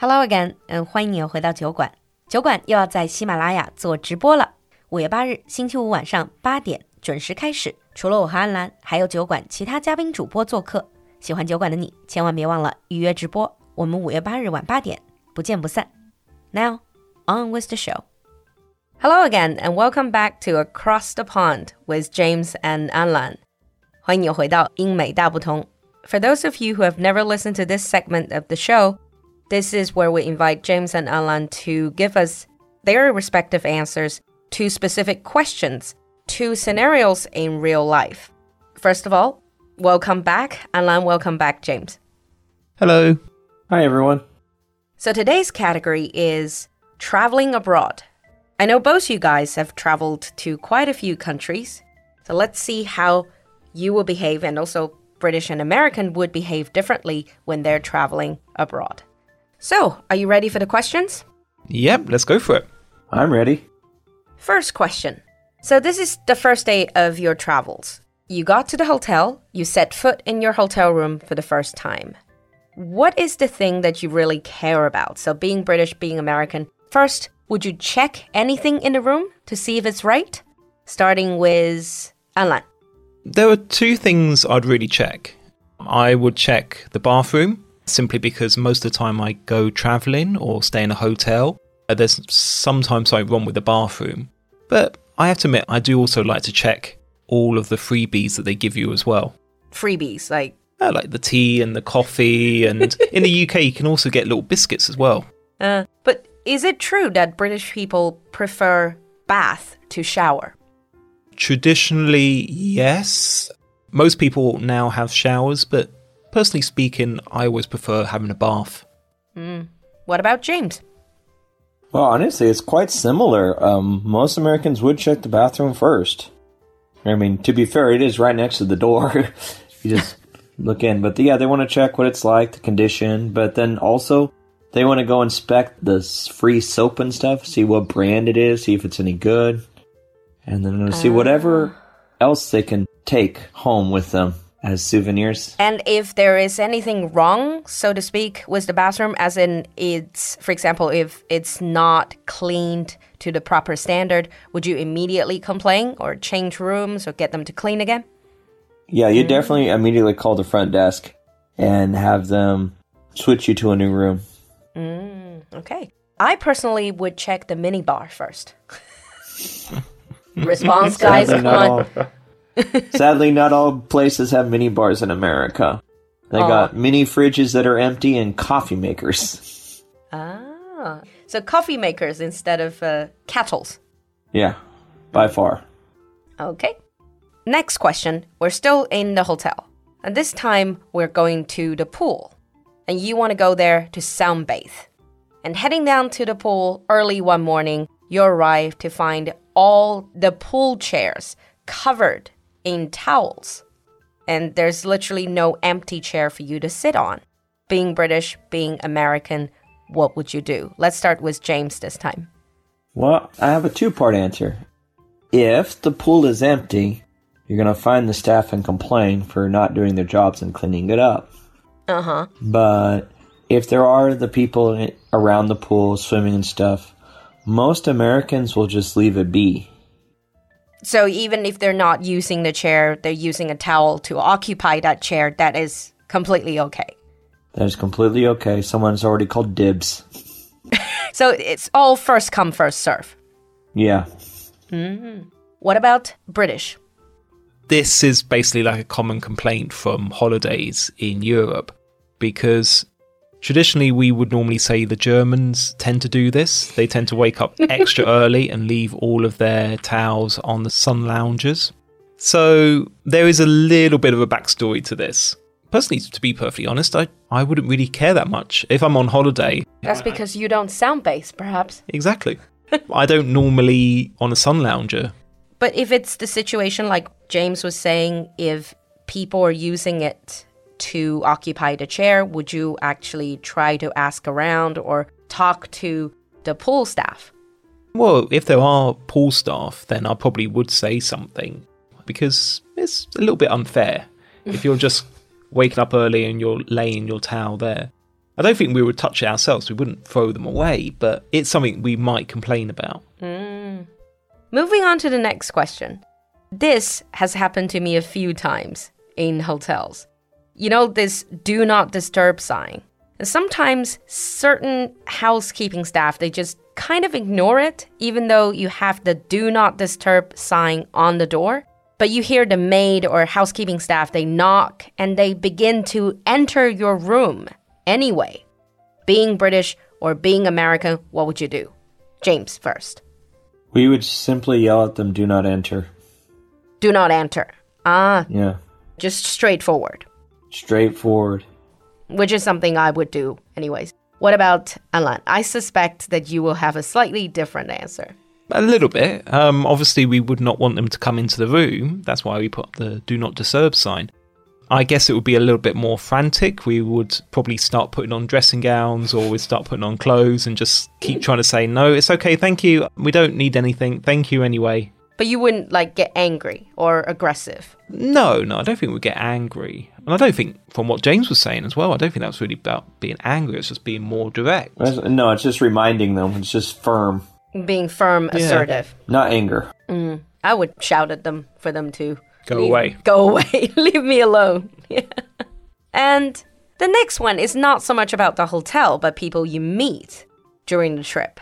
Hello again，嗯，欢迎你又回到酒馆。酒馆又要在喜马拉雅做直播了。五月八日星期五晚上八点准时开始。除了我和安澜，还有酒馆其他嘉宾主播做客。喜欢酒馆的你，千万别忘了预约直播。我们五月八日晚八点不见不散。Now on with the show. Hello again and welcome back to Across the Pond with James and Anlan. 欢迎你回到英美大不同。For those of you who have never listened to this segment of the show, this is where we invite James and Anlan to give us their respective answers to specific questions, to scenarios in real life. First of all, welcome back, Anlan. Welcome back, James. Hello. Hi, everyone. So today's category is traveling abroad. I know both you guys have traveled to quite a few countries. So let's see how you will behave and also British and American would behave differently when they're traveling abroad. So, are you ready for the questions? Yep, let's go for it. I'm ready. First question. So, this is the first day of your travels. You got to the hotel, you set foot in your hotel room for the first time. What is the thing that you really care about? So, being British, being American, first, would you check anything in the room to see if it's right? Starting with Anlan. There are two things I'd really check. I would check the bathroom simply because most of the time I go traveling or stay in a hotel. Uh, there's sometimes something wrong with the bathroom. But I have to admit, I do also like to check all of the freebies that they give you as well. Freebies, like uh, like the tea and the coffee, and in the UK you can also get little biscuits as well. Uh, but is it true that British people prefer bath to shower? Traditionally, yes. Most people now have showers, but personally speaking, I always prefer having a bath. Mm. What about James? Well, honestly, it's quite similar. Um, most Americans would check the bathroom first. I mean, to be fair, it is right next to the door. you just look in. But yeah, they want to check what it's like, the condition. But then also, they want to go inspect the free soap and stuff, see what brand it is, see if it's any good. And then uh, see whatever else they can take home with them as souvenirs. And if there is anything wrong, so to speak, with the bathroom, as in it's, for example, if it's not cleaned to the proper standard, would you immediately complain or change rooms or get them to clean again? Yeah, you mm. definitely immediately call the front desk and have them switch you to a new room. Mm, okay. I personally would check the mini bar first. Response, guys, come on. Sadly, not all places have mini bars in America. They got mini fridges that are empty and coffee makers. Ah, so coffee makers instead of uh, kettles. Yeah, by far. Okay. Next question. We're still in the hotel, and this time we're going to the pool, and you want to go there to sunbathe. And heading down to the pool early one morning, you arrive to find all the pool chairs covered in towels. And there's literally no empty chair for you to sit on. Being British, being American, what would you do? Let's start with James this time. Well, I have a two part answer. If the pool is empty, you're going to find the staff and complain for not doing their jobs and cleaning it up. Uh huh. But if there are the people around the pool swimming and stuff, most Americans will just leave it be. So even if they're not using the chair, they're using a towel to occupy that chair, that is completely okay. That is completely okay. Someone's already called dibs. so it's all first come, first serve. Yeah. Mm-hmm. What about British? This is basically like a common complaint from holidays in Europe because Traditionally, we would normally say the Germans tend to do this. They tend to wake up extra early and leave all of their towels on the sun loungers. So there is a little bit of a backstory to this. Personally, to be perfectly honest, I, I wouldn't really care that much. If I'm on holiday. That's because you don't sunbathe, perhaps. Exactly. I don't normally on a sun lounger. But if it's the situation like James was saying, if people are using it to occupy the chair, would you actually try to ask around or talk to the pool staff? Well, if there are pool staff, then I probably would say something because it's a little bit unfair if you're just waking up early and you're laying your towel there. I don't think we would touch it ourselves. We wouldn't throw them away, but it's something we might complain about. Hmm. Moving on to the next question. This has happened to me a few times in hotels. You know, this do not disturb sign. And sometimes certain housekeeping staff, they just kind of ignore it, even though you have the do not disturb sign on the door. But you hear the maid or housekeeping staff, they knock and they begin to enter your room anyway. Being British or being American, what would you do? James first. We would simply yell at them, do not enter. Do not enter. Ah, Yeah. just straightforward, Straightforward. which is something I would do anyways. What about Anlan? I suspect that you will have a slightly different answer. A little bit. Um, obviously, we would not want them to come into the room. That's why we put the do not disturb sign. I guess it would be a little bit more frantic. We would probably start putting on dressing gowns or we'd start putting on clothes and just keep trying to say, no, it's okay, thank you. We don't need anything. Thank you anyway. But you wouldn't like get angry or aggressive. No, no, I don't think we'd get angry. And I don't think, from what James was saying as well, I don't think that was really about being angry. It's just being more direct. No, it's just reminding them. It's just firm, Being firm, assertive. not anger. Mm. I would shout at them for them to Go leave- away. Go away. Leave me alone. and the next one is not so much about the hotel, but people you meet during the trip.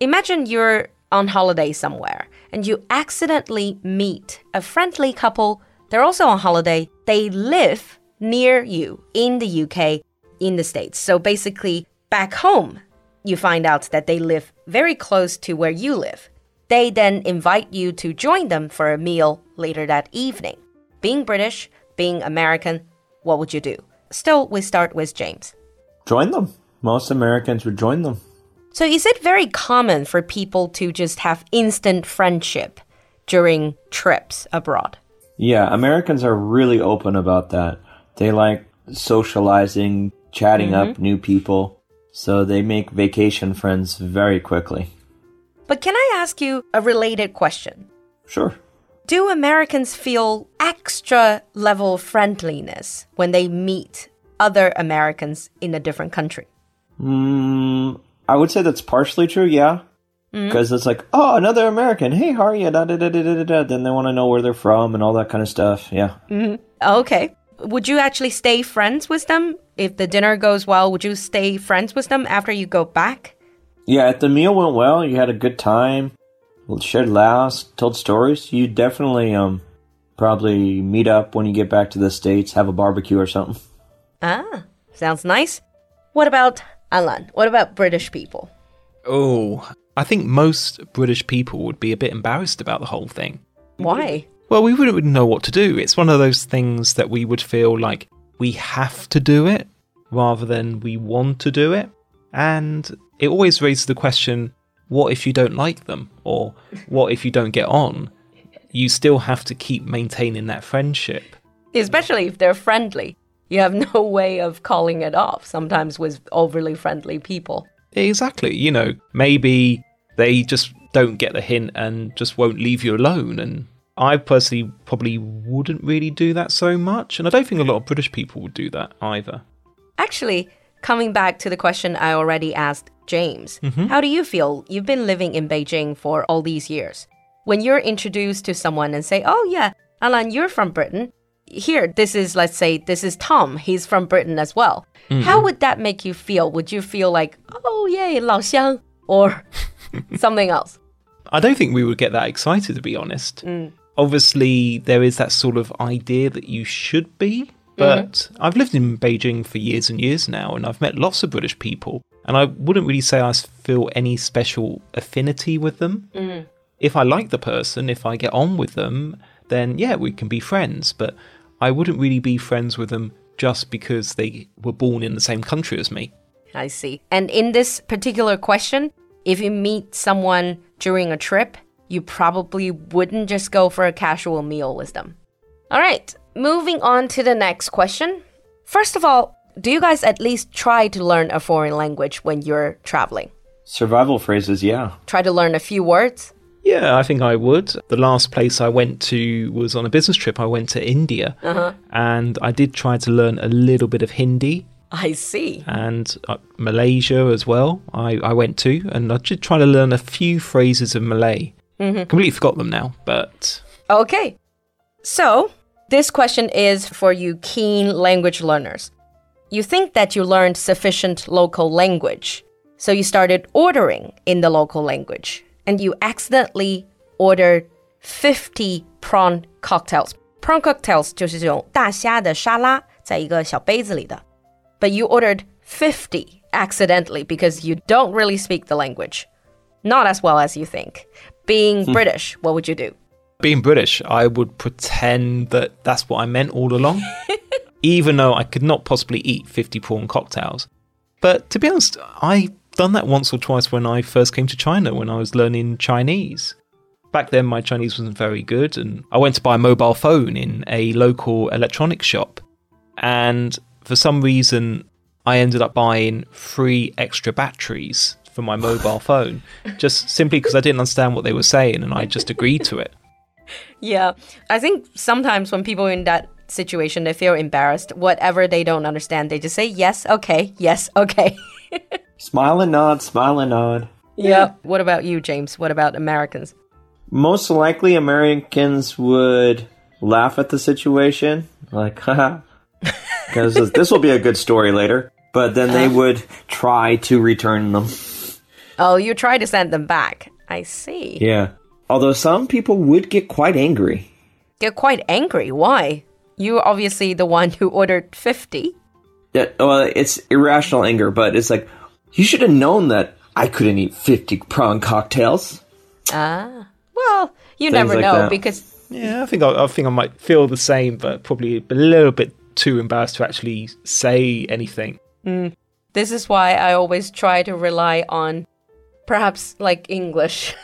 Imagine you're on holiday somewhere and you accidentally meet a friendly couple. They're also on holiday. They live near you in the UK, in the States. So basically, back home, you find out that they live very close to where you live. They then invite you to join them for a meal later that evening. Being British, being American, what would you do? Still, we start with James. Join them. Most Americans would join them. So, is it very common for people to just have instant friendship during trips abroad? Yeah, Americans are really open about that. They like socializing, chatting up new people, so they make vacation friends very quickly. But can I ask you a related question? Sure. Do Americans feel extra level friendliness when they meet other Americans in a different country? Mm, I would say that's partially true, yeah. Because it's like, oh, another American. Hey, how are you? Da, da, da, da, da, da. Then they want to know where they're from and all that kind of stuff. Yeah. Okay. Would you actually stay friends with them? If the dinner goes well, would you stay friends with them after you go back? Yeah, if the meal went well, you had a good time, shared laughs, told stories, you definitely um probably meet up when you get back to the States, have a barbecue or something. Ah, sounds nice. What about Anlan? What about British people? Oh, I think most British people would be a bit embarrassed about the whole thing. Why? Well, we wouldn't know what to do. It's one of those things that we would feel like we have to do it rather than we want to do it. And it always raises the question what if you don't like them? Or what if you don't get on? You still have to keep maintaining that friendship. Especially if they're friendly. You have no way of calling it off sometimes with overly friendly people. Exactly. You know, maybe they just don't get the hint and just won't leave you alone. And I personally probably wouldn't really do that so much. And I don't think a lot of British people would do that either. Actually, coming back to the question I already asked James, mm-hmm. how do you feel? You've been living in Beijing for all these years. When you're introduced to someone and say, oh, yeah, Anlan, you're from Britain. Here, this is, let's say, this is Tom. He's from Britain as well. Mm-hmm. How would that make you feel? Would you feel like, oh, yay, 老乡, or something else? I don't think we would get that excited, to be honest. Mm. Obviously, there is that sort of idea that you should be, but mm-hmm. I've lived in Beijing for years and years now, and I've met lots of British people, and I wouldn't really say I feel any special affinity with them. Mm. If I like the person, if I get on with them, then yeah, we can be friends, but I wouldn't really be friends with them just because they were born in the same country as me. I see. And in this particular question, if you meet someone during a trip, you probably wouldn't just go for a casual meal with them. All right, moving on to the next question. First of all, do you guys at least try to learn a foreign language when you're traveling? Survival phrases, yeah. Try to learn a few words? Yeah, I think I would. The last place I went to was on a business trip. I went to India and I did try to learn a little bit of Hindi. I see. and uh, Malaysia as well. I, I went to, and I just trying to learn a few phrases of Malay. Completely forgot them now, but Okay. So, this question is for you keen language learners. You think that you learned sufficient local language, so you started ordering in the local language, and you accidentally ordered 50 prawn cocktails. Prawn cocktails 就是这种大虾的沙拉，在一个小杯子里的。But you ordered 50 accidentally because you don't really speak the language. Not as well as you think. Being British, what would you do? being British, I would pretend that that's what I meant all along, even though I could not possibly eat 50 prawn cocktails. But to be honest, I've done that once or twice when I first came to China when I was learning Chinese. Back then, my Chinese wasn't very good, and I went to buy a mobile phone in a local electronics shop. And for some reason, I ended up buying three extra batteries for my mobile phone, just simply because I didn't understand what they were saying, and I just agreed to it. Yeah. I think sometimes when people are in that situation, they feel embarrassed. Whatever they don't understand, they just say, yes, okay, yes, okay. Smile and nod, smile and nod. yeah. What about you, James? What about Americans? Most likely, Americans would laugh at the situation, like, haha, because this will be a good story later. But then they would try to return them. Oh, you try to send them back. I see. Yeah. Although some people would get quite angry. Get quite angry. Why? You're obviously the one who ordered 50. Yeah, well, it's irrational anger, but it's like, you should have known that I couldn't eat 50 prawn cocktails. Ah. Well, you never like know that. because Yeah, I think I, I think I might feel the same, but probably a little bit too embarrassed to actually say anything. this is why I always try to rely on perhaps like English.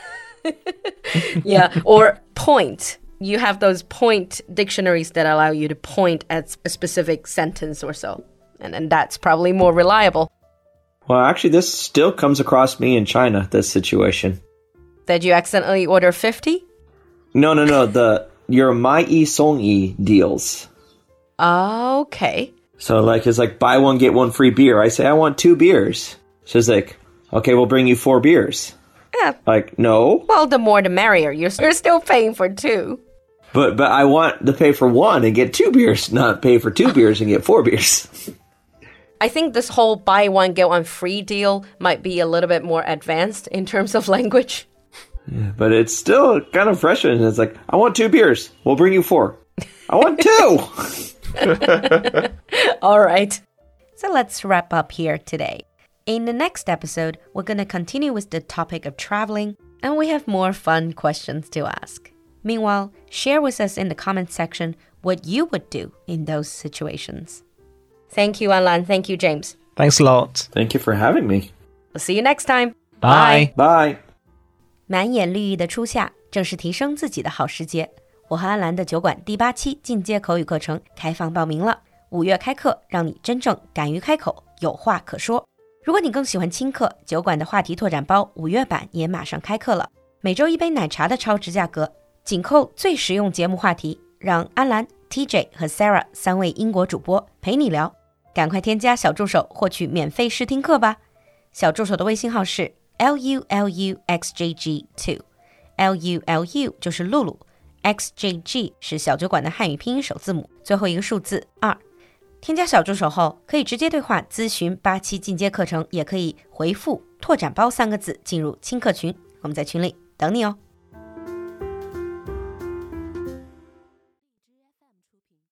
yeah, or point. You have those point dictionaries that allow you to point at a specific sentence or so. And, and that's probably more reliable. Well, actually, this still comes across me in China, this situation. Did you accidentally order 50? No, no, no, the your Mai Yi Song Yi deals. Okay. So, like, it's like buy one, get one free beer. I say, I want two beers. She's like, okay, we'll bring you four beers. Yeah. Like, no, Well, the more the merrier. You're, you're still paying for two. but but I want to pay for one and get two beers, not pay for two beers and get four beers. I think this whole buy one, get one free deal might be a little bit more advanced in terms of language. But it's still kind of frustrating. It's like, I want two beers. We'll bring you four. I want two. All right. So let's wrap up here today. In the next episode, we're going to continue with the topic of traveling, and we have more fun questions to ask. Meanwhile, share with us in the comment section what you would do in those situations. Thank you, Anlan. Thank you, James. Thanks a lot. Thank you for having me. We'll see you next time. Bye. Bye. 满眼绿意的初夏，正是提升自己的好时节。我和安兰的酒馆第八期进阶口语课程开放报名了，五月开课，让你真正敢于开口，有话可说。如果你更喜欢轻课，酒馆的话题拓展包五月版也马上开课了，每周一杯奶茶的超值价格，紧扣最实用节目话题，让安兰、TJ 和 Sarah 三位英国主播陪你聊。赶快添加小助手获取免费试听课吧！小助手的微信号是 l u l u x j g two，l u l u 就是露露，x j g 是小酒馆的汉语拼音首字母，最后一个数字二。添加小助手后，可以直接对话咨询八期进阶课程，也可以回复“拓展包”三个字进入轻课群，我们在群里等你哦。